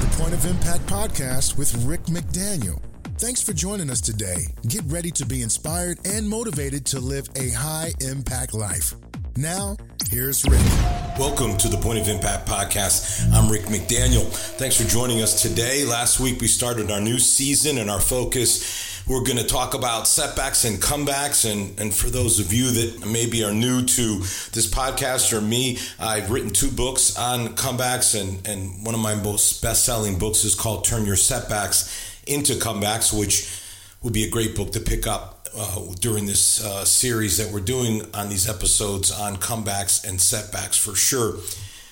the Point of Impact podcast with Rick McDaniel. Thanks for joining us today. Get ready to be inspired and motivated to live a high impact life. Now, here's Rick. Welcome to the Point of Impact podcast. I'm Rick McDaniel. Thanks for joining us today. Last week we started our new season and our focus we're going to talk about setbacks and comebacks. And, and for those of you that maybe are new to this podcast or me, I've written two books on comebacks. And, and one of my most best selling books is called Turn Your Setbacks into Comebacks, which would be a great book to pick up uh, during this uh, series that we're doing on these episodes on comebacks and setbacks for sure.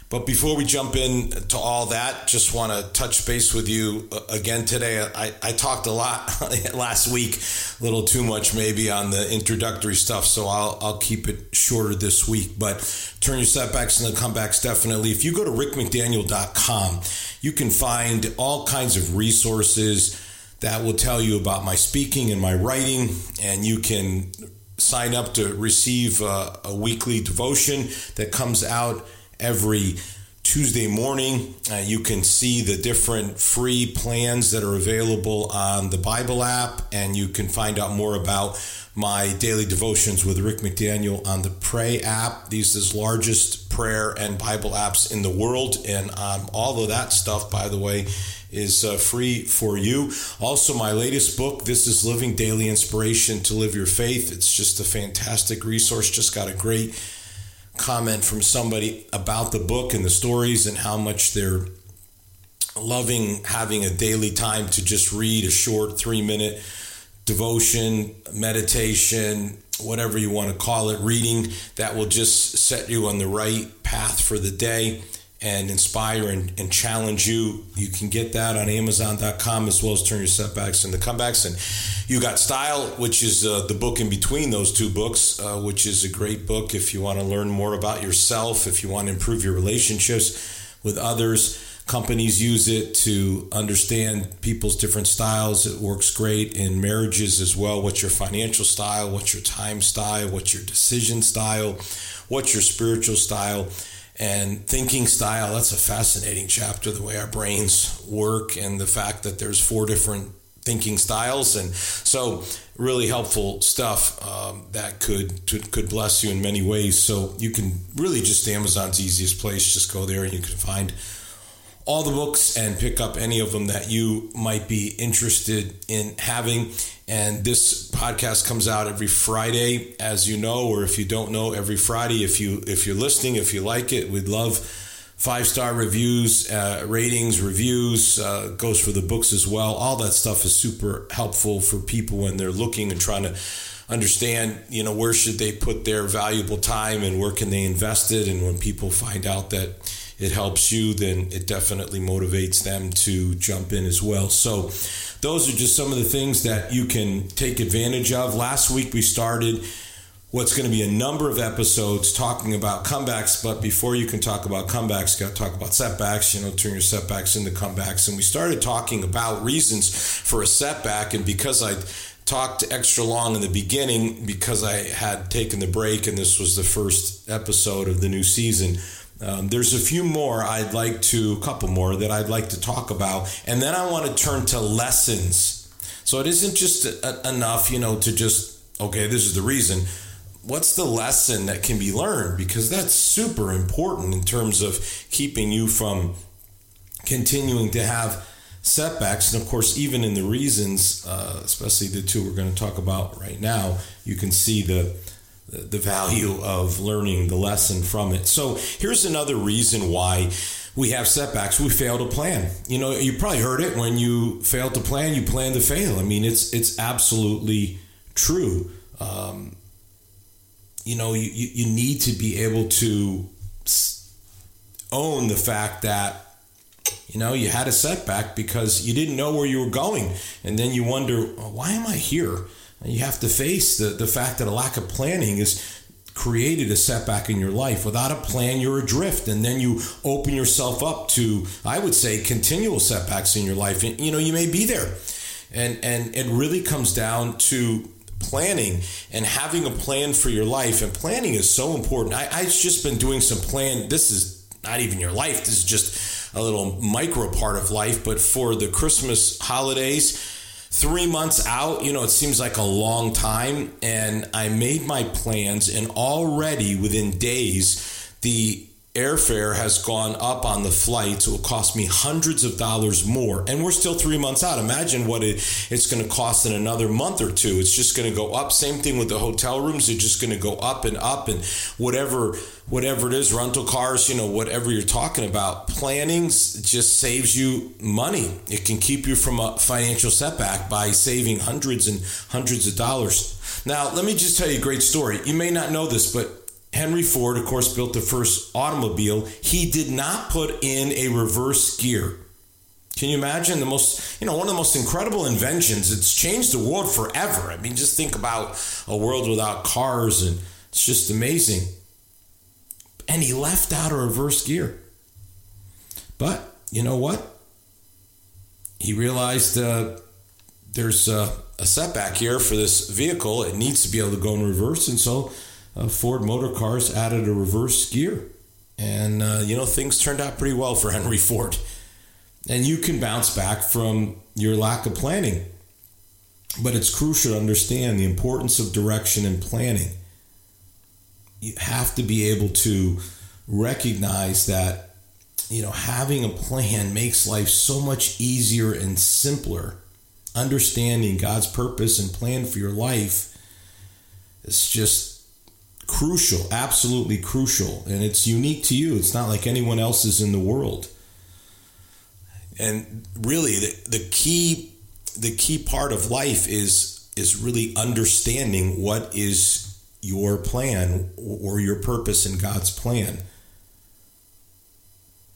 But before we jump in to all that, just want to touch base with you uh, again today. I, I talked a lot last week, a little too much maybe on the introductory stuff, so I'll, I'll keep it shorter this week. But turn your setbacks into comebacks definitely. If you go to rickmcdaniel.com, you can find all kinds of resources that will tell you about my speaking and my writing, and you can sign up to receive a, a weekly devotion that comes out every Tuesday morning. Uh, you can see the different free plans that are available on the Bible app, and you can find out more about my daily devotions with Rick McDaniel on the Pray app. These is the largest prayer and Bible apps in the world, and um, all of that stuff, by the way, is uh, free for you. Also, my latest book, This is Living Daily Inspiration to Live Your Faith. It's just a fantastic resource. Just got a great comment from somebody about the book and the stories and how much they're loving having a daily time to just read a short three minute devotion, meditation, whatever you want to call it, reading that will just set you on the right path for the day and inspire and, and challenge you. You can get that on Amazon.com as well as Turn Your Setbacks into Comebacks. And you got Style, which is uh, the book in between those two books, uh, which is a great book if you want to learn more about yourself, if you want to improve your relationships with others. Companies use it to understand people's different styles. It works great in marriages as well. What's your financial style? What's your time style? What's your decision style? What's your spiritual style? And thinking style that's a fascinating chapter the way our brains work and the fact that there's four different thinking styles. And so really helpful stuff um, that could could bless you in many ways. So you can really just amazon's easiest place. Just go there and you can find all the books and pick up any of them that you might be interested in having. And this podcast comes out every Friday, as you know, or if you don't know, every Friday. If you if you're listening, if you like it, we'd love five star reviews, uh, ratings, reviews. Uh, goes for the books as well. All that stuff is super helpful for people when they're looking and trying to understand you know where should they put their valuable time and where can they invest it and when people find out that it helps you, then it definitely motivates them to jump in as well. So, those are just some of the things that you can take advantage of. Last week we started what's going to be a number of episodes talking about comebacks. But before you can talk about comebacks, you got to talk about setbacks. You know, turn your setbacks into comebacks. And we started talking about reasons for a setback. And because I talked extra long in the beginning, because I had taken the break, and this was the first episode of the new season. Um, there's a few more I'd like to, a couple more that I'd like to talk about. And then I want to turn to lessons. So it isn't just a, enough, you know, to just, okay, this is the reason. What's the lesson that can be learned? Because that's super important in terms of keeping you from continuing to have setbacks. And of course, even in the reasons, uh, especially the two we're going to talk about right now, you can see the the value of learning the lesson from it. So here's another reason why we have setbacks. We fail to plan. You know, you probably heard it when you fail to plan, you plan to fail. I mean, it's it's absolutely true. Um, you know, you, you need to be able to own the fact that you know you had a setback because you didn't know where you were going and then you wonder why am i here you have to face the, the fact that a lack of planning is created a setback in your life. Without a plan, you're adrift, and then you open yourself up to, I would say, continual setbacks in your life. And, you know, you may be there, and and it really comes down to planning and having a plan for your life. And planning is so important. I, I've just been doing some plan. This is not even your life. This is just a little micro part of life, but for the Christmas holidays, three months out, you know, it seems like a long time. And I made my plans, and already within days, the airfare has gone up on the flights. It will cost me hundreds of dollars more. And we're still three months out. Imagine what it, it's going to cost in another month or two. It's just going to go up. Same thing with the hotel rooms. They're just going to go up and up. And whatever whatever it is, rental cars, you know, whatever you're talking about, planning just saves you money. It can keep you from a financial setback by saving hundreds and hundreds of dollars. Now, let me just tell you a great story. You may not know this, but Henry Ford, of course, built the first automobile. He did not put in a reverse gear. Can you imagine the most, you know, one of the most incredible inventions? It's changed the world forever. I mean, just think about a world without cars, and it's just amazing. And he left out a reverse gear. But you know what? He realized uh, there's a, a setback here for this vehicle. It needs to be able to go in reverse, and so uh, Ford Motor Cars added a reverse gear. And, uh, you know, things turned out pretty well for Henry Ford. And you can bounce back from your lack of planning. But it's crucial to understand the importance of direction and planning. You have to be able to recognize that, you know, having a plan makes life so much easier and simpler. Understanding God's purpose and plan for your life is just crucial, absolutely crucial, and it's unique to you. It's not like anyone else's in the world. And really, the, the key the key part of life is is really understanding what is your plan or your purpose in God's plan.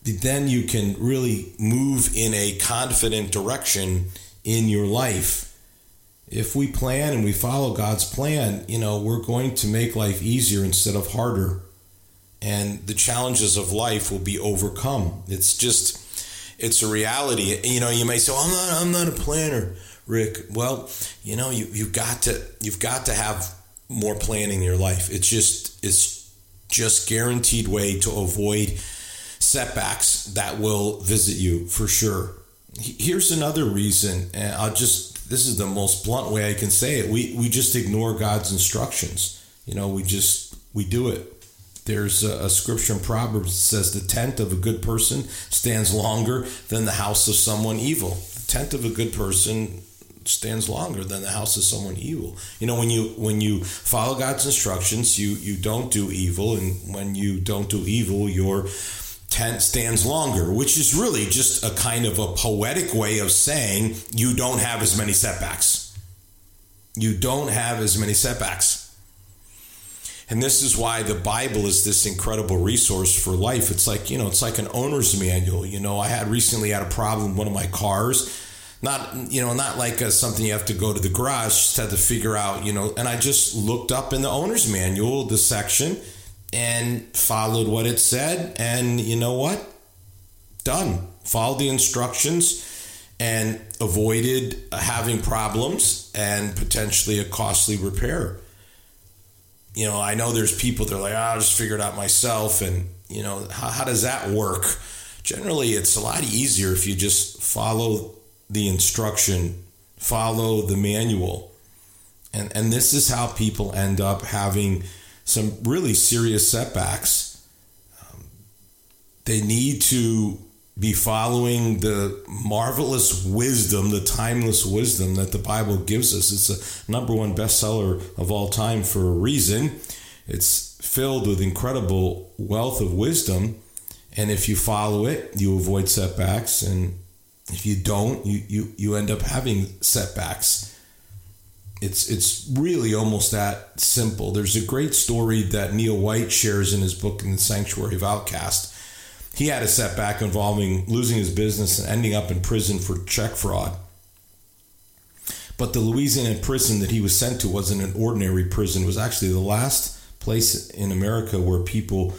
Then you can really move in a confident direction in your life if we plan and we follow God's plan, you know, we're going to make life easier instead of harder. And the challenges of life will be overcome. It's just, it's a reality. You know, you may say, well, I'm not, I'm not a planner, Rick. Well, you know, you, you've got to, you've got to have more planning in your life. It's just, it's just guaranteed way to avoid setbacks that will visit you for sure. Here's another reason, and I'll just this is the most blunt way I can say it. We we just ignore God's instructions. You know, we just we do it. There's a, a, scripture in Proverbs that says the tent of a good person stands longer than the house of someone evil. The tent of a good person stands longer than the house of someone evil. You know, when you when you follow God's instructions, you you don't do evil, and when you don't do evil, you're tent stands longer, which is really just a kind of a poetic way of saying you don't have as many setbacks. You don't have as many setbacks. And this is why the Bible is this incredible resource for life. It's like, you know, it's like an owner's manual. You know, I had recently had a problem with one of my cars. Not, you know, not like a, something you have to go to the garage, just had to figure out, you know, and I just looked up in the owner's manual, the section, and followed what it said. And you know what? Done. Followed the instructions and avoided having problems and potentially a costly repair. You know, I know there's people that are like, ah, oh, I'll just figure it out myself. And, you know, how, how does that work? Generally, it's a lot easier if you just follow the instruction, follow the manual. And, and this is how people end up having some really serious setbacks. Um, they need to be following the marvelous wisdom, the timeless wisdom that the Bible gives us. It's a number one bestseller of all time for a reason. It's filled with incredible wealth of wisdom. And if you follow it, you avoid setbacks. And if you don't, you, you, you end up having setbacks it's it's really almost that simple. There's a great story that Neil White shares in his book in the Sanctuary of Outcast. He had a setback involving losing his business and ending up in prison for check fraud. But the Louisiana prison that he was sent to wasn't an ordinary prison. It was actually the last place in America where people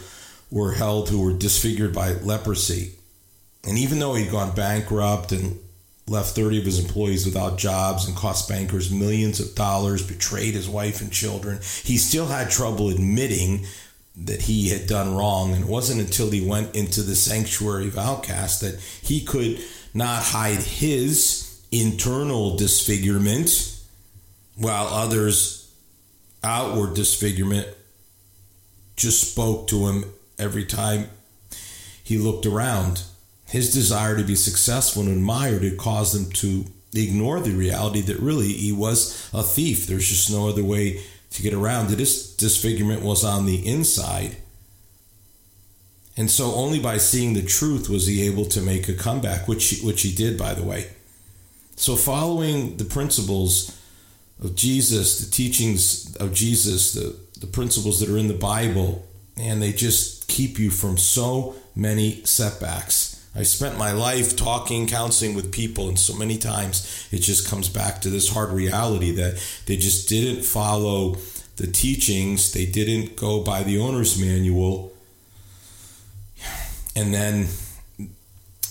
were held who were disfigured by leprosy. And even though he'd gone bankrupt and left 30 of his employees without jobs and cost bankers millions of dollars, betrayed his wife and children. He still had trouble admitting that he had done wrong. And it wasn't until he went into the sanctuary of outcasts that he could not hide his internal disfigurement while others' outward disfigurement just spoke to him every time he looked around. His desire to be successful and admired had caused him to ignore the reality that really he was a thief. There's just no other way to get around it. His disfigurement was on the inside. And so only by seeing the truth was he able to make a comeback, which he, which he did, by the way. So following the principles of Jesus, the teachings of Jesus, the, the principles that are in the Bible, and they just keep you from so many setbacks. I spent my life talking, counseling with people, and so many times it just comes back to this hard reality that they just didn't follow the teachings, they didn't go by the owner's manual, and then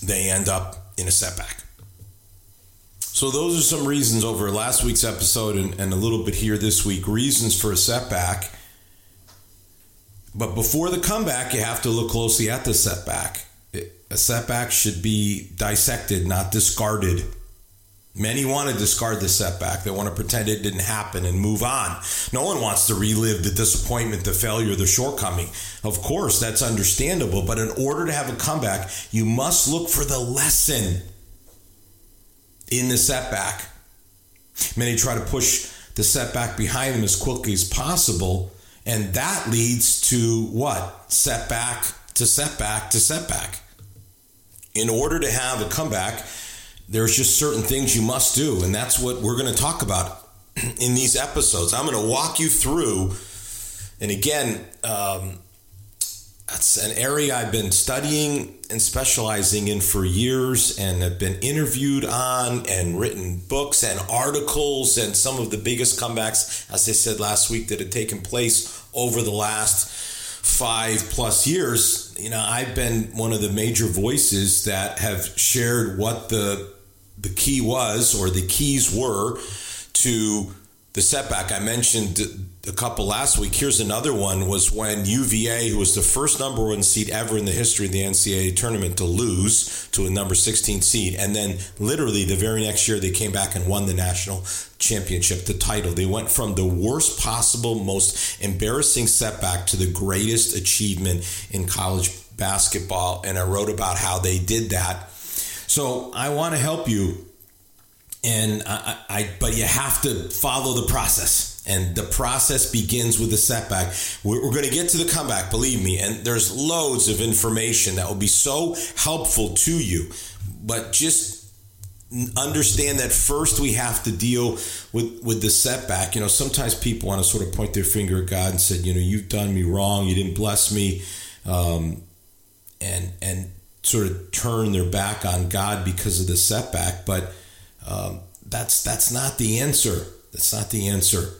they end up in a setback. So, those are some reasons over last week's episode and, and a little bit here this week reasons for a setback. But before the comeback, you have to look closely at the setback a setback should be dissected, not discarded. Many want to discard the setback. They want to pretend it didn't happen and move on. No one wants to relive the disappointment, the failure, the shortcoming. Of course, that's understandable, but in order to have a comeback, you must look for the lesson in the setback. Many try to push the setback behind them as quickly as possible, and that leads to what? Setback to setback to setback in order to have a comeback, there's just certain things you must do. And that's what we're going to talk about in these episodes. I'm going to walk you through. And again, um, that's an area I've been studying and specializing in for years and have been interviewed on and written books and articles and some of the biggest comebacks, as I said last week, that had taken place over the last five plus years, you know, I've been one of the major voices that have shared what the the key was or the keys were to the setback. I mentioned a couple last week. Here's another one was when UVA, who was the first number one seed ever in the history of the NCAA tournament to lose to a number 16 seed. And then literally the very next year, they came back and won the national championship, the title. They went from the worst possible, most embarrassing setback to the greatest achievement in college basketball. And I wrote about how they did that. So I want to help you. And I, I but you have to follow the process and the process begins with the setback. We're, we're going to get to the comeback, believe me. And there's loads of information that will be so helpful to you. But just understand that first we have to deal with with the setback you know sometimes people want to sort of point their finger at god and said you know you've done me wrong you didn't bless me um, and and sort of turn their back on god because of the setback but um, that's that's not the answer. That's not the answer.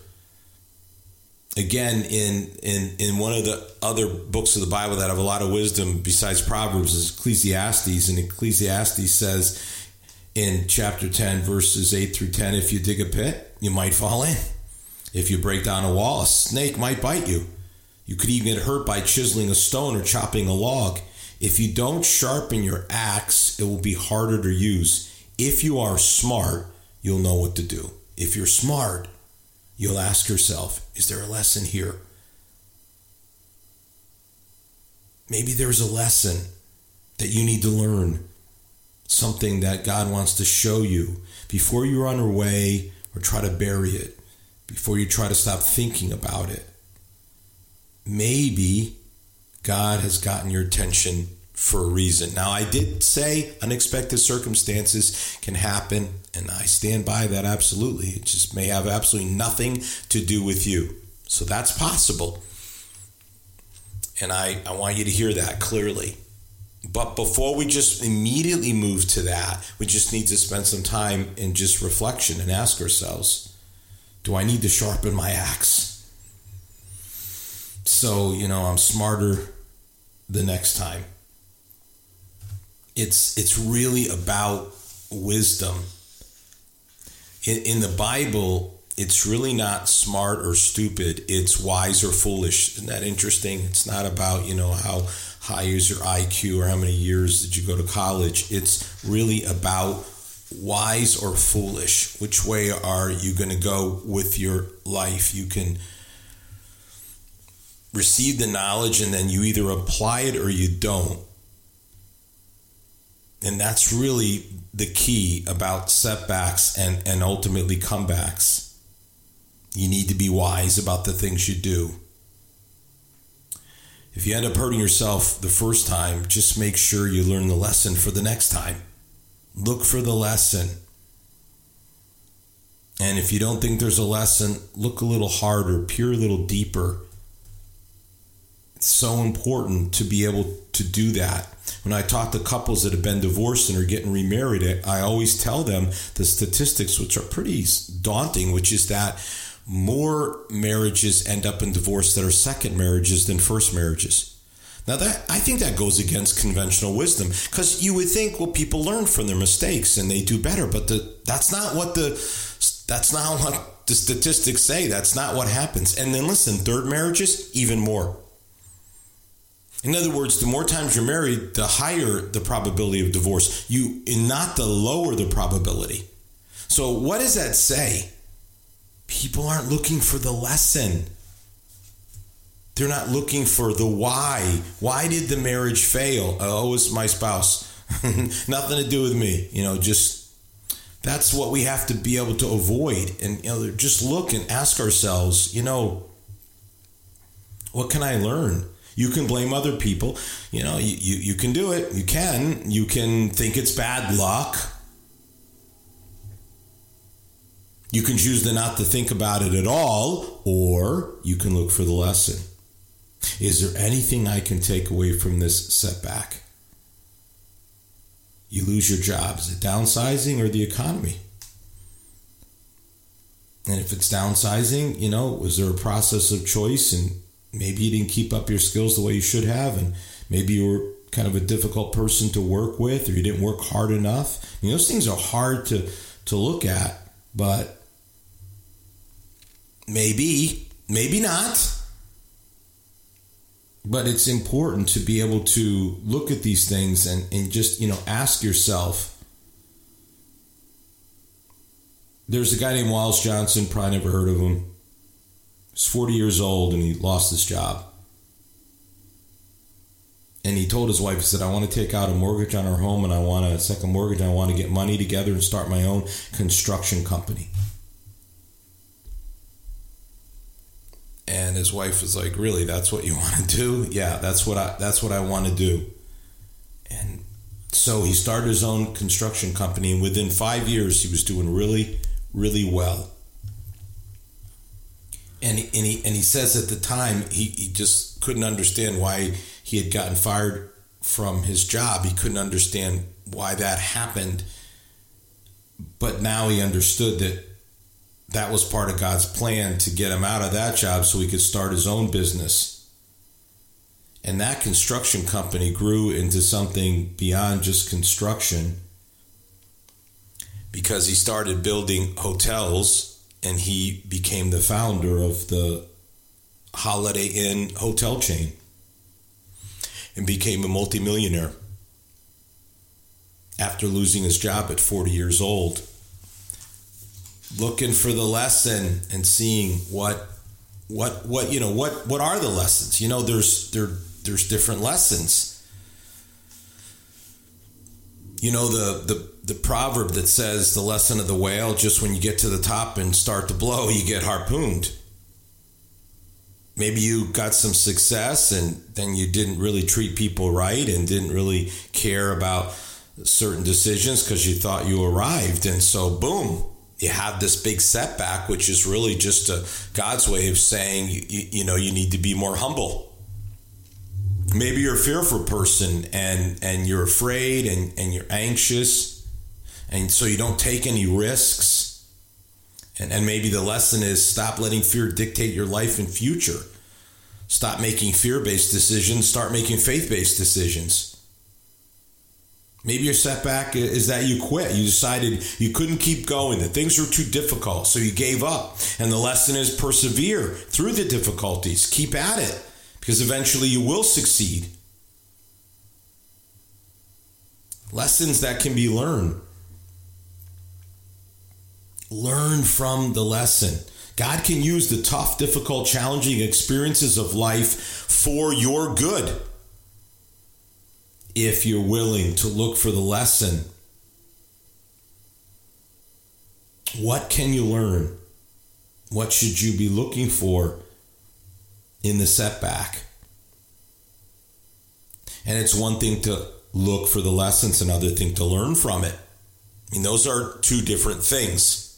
Again in in in one of the other books of the bible that have a lot of wisdom besides proverbs is ecclesiastes and ecclesiastes says in chapter 10 verses 8 through 10 if you dig a pit you might fall in. If you break down a wall a snake might bite you. You could even get hurt by chiseling a stone or chopping a log. If you don't sharpen your axe it will be harder to use if you are smart you'll know what to do if you're smart you'll ask yourself, is there a lesson here? Maybe there's a lesson that you need to learn, something that God wants to show you before you run away or try to bury it, before you try to stop thinking about it. Maybe God has gotten your attention for a reason. Now, I did say unexpected circumstances can happen, and I stand by that absolutely. It just may have absolutely nothing to do with you. So that's possible. And I, I want you to hear that clearly. But before we just immediately move to that, we just need to spend some time in just reflection and ask ourselves do I need to sharpen my axe? So, you know, I'm smarter the next time it's it's really about wisdom. In, in the Bible, it's really not smart or stupid. It's wise or foolish. Isn't that interesting? It's not about, you know, how high is your IQ or how many years did you go to college. It's really about wise or foolish. Which way are you going to go with your life? You can receive the knowledge and then you either apply it or you don't. And that's really the key about setbacks and, and ultimately comebacks. You need to be wise about the things you do. If you end up hurting yourself the first time, just make sure you learn the lesson for the next time. Look for the lesson. And if you don't think there's a lesson, look a little harder, peer a little deeper. So important to be able to do that. When I talk to couples that have been divorced and are getting remarried, I always tell them the statistics, which are pretty daunting, which is that more marriages end up in divorce that are second marriages than first marriages. Now that I think that goes against conventional wisdom because you would think well people learn from their mistakes and they do better, but the, that's not what the that's not what the statistics say. That's not what happens. And then listen, third marriages even more. In other words, the more times you're married, the higher the probability of divorce. You not the lower the probability. So what does that say? People aren't looking for the lesson. They're not looking for the why. Why did the marriage fail? Oh, it's my spouse. Nothing to do with me. You know, just that's what we have to be able to avoid. And, you know, just look and ask ourselves, you know, what can I learn? You can blame other people. You know, you, you, you can do it. You can. You can think it's bad luck. You can choose to not to think about it at all, or you can look for the lesson. Is there anything I can take away from this setback? You lose your job. Is it downsizing or the economy? And if it's downsizing, you know, was there a process of choice and maybe you didn't keep up your skills the way you should have and maybe you were kind of a difficult person to work with or you didn't work hard enough. I mean, those things are hard to to look at, but maybe, maybe not. But it's important to be able to look at these things and, and just, you know, ask yourself. There's a guy named Wallace Johnson, probably never heard of him. He's 40 years old and he lost his job. And he told his wife, he said, I want to take out a mortgage on our home and I want a second mortgage I want to get money together and start my own construction company. And his wife was like, "Really? That's what you want to do?" Yeah, that's what I that's what I want to do. And so he started his own construction company, and within five years, he was doing really, really well. And he, and he and he says at the time he, he just couldn't understand why he had gotten fired from his job. He couldn't understand why that happened. But now he understood that that was part of God's plan to get him out of that job so he could start his own business. And that construction company grew into something beyond just construction because he started building hotels and he became the founder of the Holiday Inn hotel chain and became a multimillionaire after losing his job at 40 years old. Looking for the lesson and seeing what what what you know what what are the lessons? You know there's there there's different lessons you know the the the proverb that says the lesson of the whale just when you get to the top and start to blow you get harpooned maybe you got some success and then you didn't really treat people right and didn't really care about certain decisions because you thought you arrived and so boom you have this big setback, which is really just a God's way of saying, you, you know, you need to be more humble. Maybe you're a fearful person and, and you're afraid and, and you're anxious, and so you don't take any risks. And, and maybe the lesson is stop letting fear dictate your life and future. Stop making fear based decisions, start making faith based decisions. Maybe your setback is that you quit. You decided you couldn't keep going, that things were too difficult, so you gave up. And the lesson is persevere through the difficulties. Keep at it because eventually you will succeed. Lessons that can be learned. Learn from the lesson. God can use the tough, difficult, challenging experiences of life for your good if you're willing to look for the lesson. What can you learn? What should you be looking for in the setback? And it's one thing to look for the lessons, another thing to learn from it. I mean, those are two different things.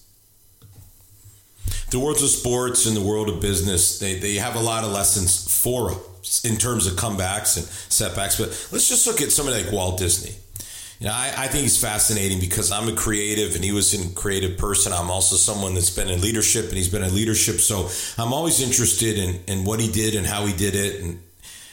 The world of sports and the world of business, they, they have a lot of lessons for us in terms of comebacks and setbacks. But let's just look at somebody like Walt Disney. You know, I, I, think he's fascinating because I'm a creative and he was a creative person. I'm also someone that's been in leadership and he's been in leadership. So I'm always interested in, in what he did and how he did it. And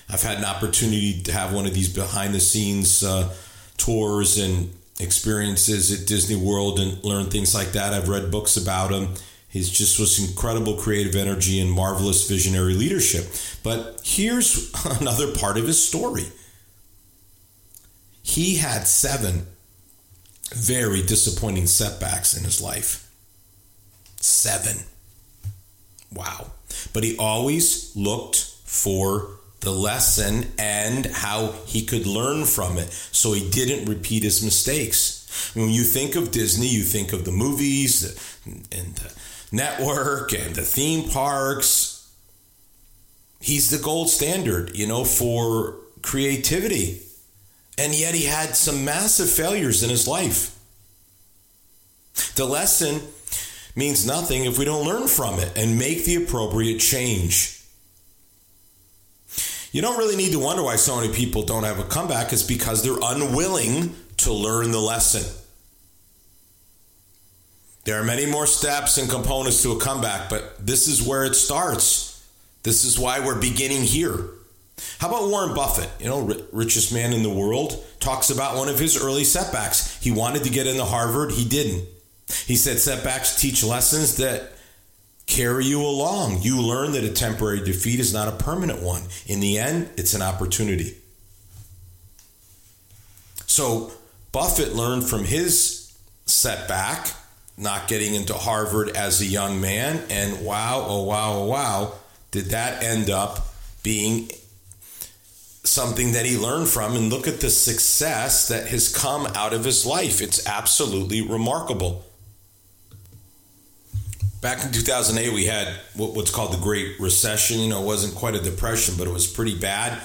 I've had an opportunity to have one of these behind the scenes uh, tours and experiences at Disney World and learn things like that. I've read books about him. He's just was incredible creative energy and marvelous visionary leadership. But here's another part of his story. He had seven very disappointing setbacks in his life. Seven. Wow. But he always looked for the lesson and how he could learn from it so he didn't repeat his mistakes. When you think of Disney, you think of the movies and the network and the theme parks. He's the gold standard, you know, for creativity. And yet he had some massive failures in his life. The lesson means nothing if we don't learn from it and make the appropriate change. You don't really need to wonder why so many people don't have a comeback. It's because they're unwilling to learn the lesson. There are many more steps and components to a comeback, but this is where it starts. This is why we're beginning here. How about Warren Buffett, you know, richest man in the world, talks about one of his early setbacks. He wanted to get into Harvard, he didn't. He said setbacks teach lessons that carry you along. You learn that a temporary defeat is not a permanent one. In the end, it's an opportunity. So, Buffett learned from his setback not getting into Harvard as a young man. And wow, oh wow, oh wow, did that end up being something that he learned from? And look at the success that has come out of his life. It's absolutely remarkable. Back in 2008, we had what's called the Great Recession. You know, it wasn't quite a depression, but it was pretty bad.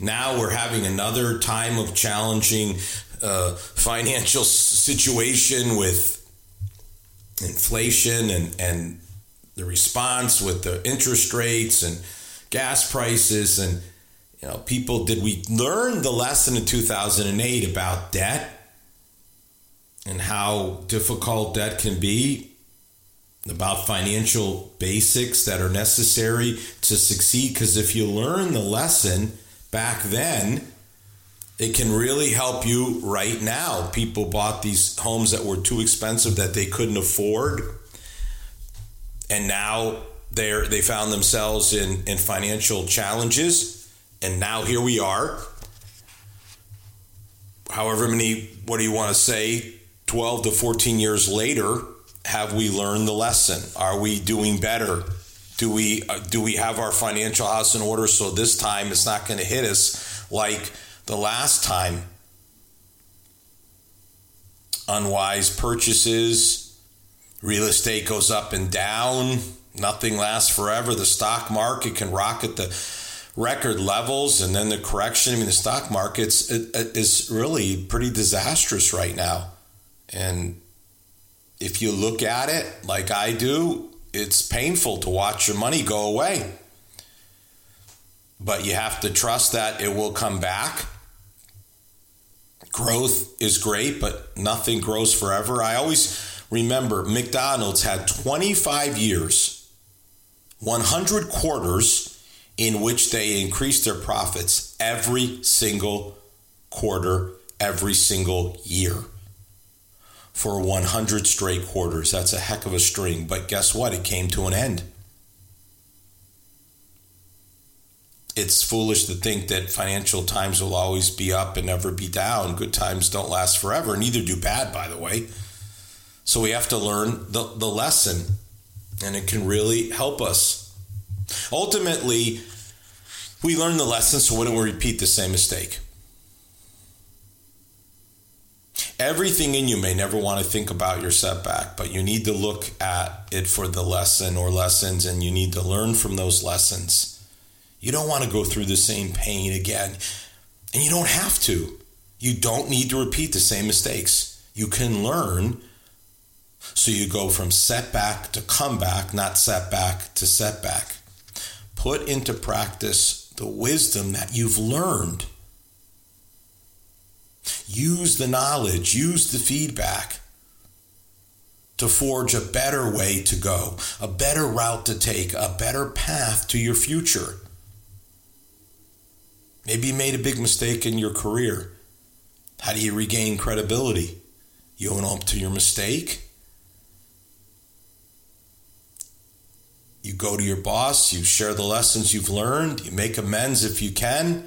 Now we're having another time of challenging uh, financial situation with inflation and, and the response with the interest rates and gas prices and you know people did we learn the lesson in 2008 about debt and how difficult debt can be? About financial basics that are necessary to succeed? Because if you learn the lesson back then it can really help you right now. People bought these homes that were too expensive that they couldn't afford, and now they're they found themselves in in financial challenges, and now here we are. However many, what do you want to say? Twelve to fourteen years later, have we learned the lesson? Are we doing better? Do we uh, do we have our financial house in order so this time it's not going to hit us like the last time. Unwise purchases, real estate goes up and down, nothing lasts forever. The stock market can rocket the record levels and then the correction. I mean, the stock market's it, it is really pretty disastrous right now. And if you look at it like I do, it's painful to watch your money go away. But you have to trust that it will come back growth is great, but nothing grows forever. I always remember McDonald's had 25 years, 100 quarters in which they increased their profits every single quarter, every single year for 100 straight quarters. That's a heck of a string. But guess what? It came to an end. It's foolish to think that financial times will always be up and never be down. Good times don't last forever, neither do bad, by the way. So we have to learn the, the lesson, and it can really help us. Ultimately, we learn the lesson, so don't we repeat the same mistake? Everything in you may never want to think about your setback, but you need to look at it for the lesson or lessons, and you need to learn from those lessons. You don't want to go through the same pain again, and you don't have to. You don't need to repeat the same mistakes. You can learn so you go from setback to comeback, not setback to setback. Put into practice the wisdom that you've learned Use the knowledge, use the feedback to forge a better way to go, a better route to take, a better path to your future. Maybe you made a big mistake in your career. How do you regain credibility? You own up to your mistake. Go to your boss, you share the lessons you've learned, you make amends if you can,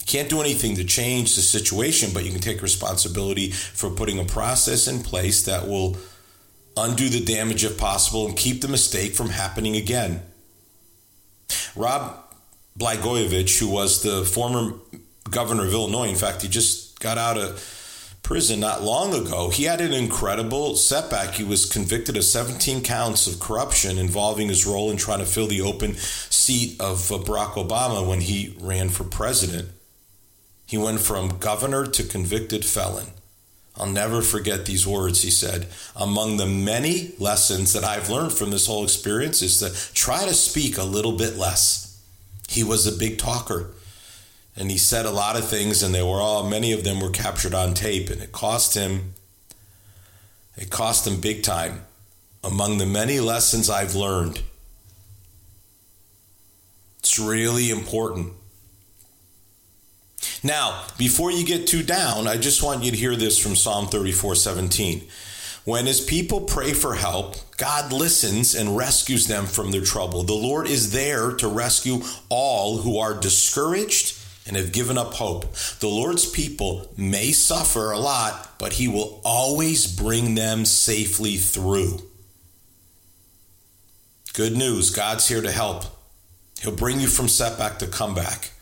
You can't do anything to change the situation, but you can take responsibility for putting a process in place that will undo the damage if possible and keep the mistake from happening again. Rod Blagojevich, who was the former governor of Illinois, in fact, he just got out of prison not long ago. He had an incredible setback. He was convicted of 17 counts of corruption involving his role in trying to fill the open seat of uh, Barack Obama when he ran for president. He went from governor to convicted felon. I'll never forget these words. He said, Among the many lessons that I've learned from this whole experience is to try to speak a little bit less. He was a big talker and he said a lot of things, and they were all, many of them were captured on tape, and it cost him, it cost him big time. Among the many lessons I've learned, it's really important now, before you get too down, I just want you to hear this from Psalm 34 17. When his people pray for help, God listens and rescues them from their trouble. The Lord is there to rescue all who are discouraged and have given up hope. The Lord's people may suffer a lot, but he will always bring them safely through. Good news God's here to help. He'll bring you from setback to comeback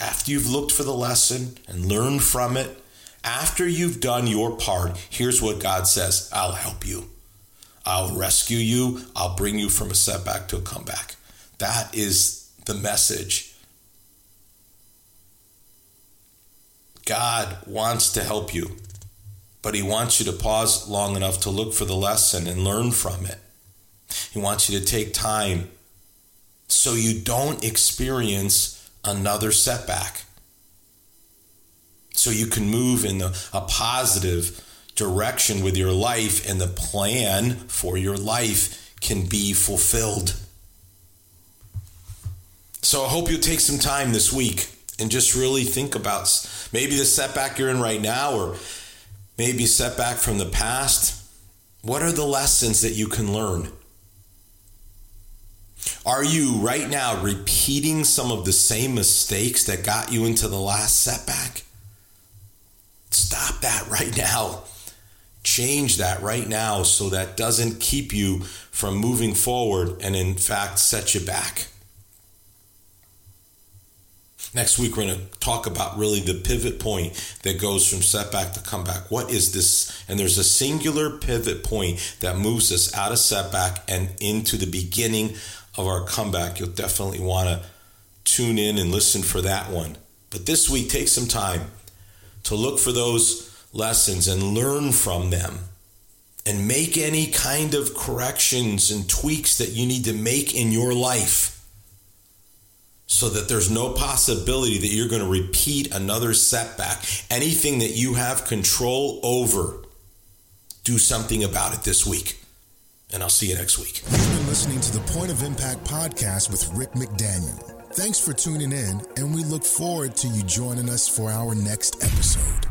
after you've looked for the lesson and learned from it, after you've done your part, here's what God says I'll help you. I'll rescue you. I'll bring you from a setback to a comeback. That is the message. God wants to help you, but He wants you to pause long enough to look for the lesson and learn from it. He wants you to take time so you don't experience another setback. So you can move in the, a positive direction with your life, and the plan for your life can be fulfilled. So I hope you take some time this week and just really think about maybe the setback you're in right now, or maybe setback from the past. What are the lessons that you can learn? Are you right now repeating some of the same mistakes that got you into the last setback? Stop that right now. Change that right now so that doesn't keep you from moving forward and, in fact, set you back. Next week, we're going to talk about really the pivot point that goes from setback to comeback. What is this? And there's a singular pivot point that moves us out of setback and into the beginning of our comeback, you'll definitely want to tune in and listen for that one. But this week, take some time to look for those lessons and learn from them and make any kind of corrections and tweaks that you need to make in your life so that there's no possibility that you're going to repeat another setback. Anything that you have control over, do something about it this week and I'll see you next week. You've been listening to the Point of Impact podcast with Rick McDaniel. Thanks for tuning in, and we look forward to you joining us for our next episode.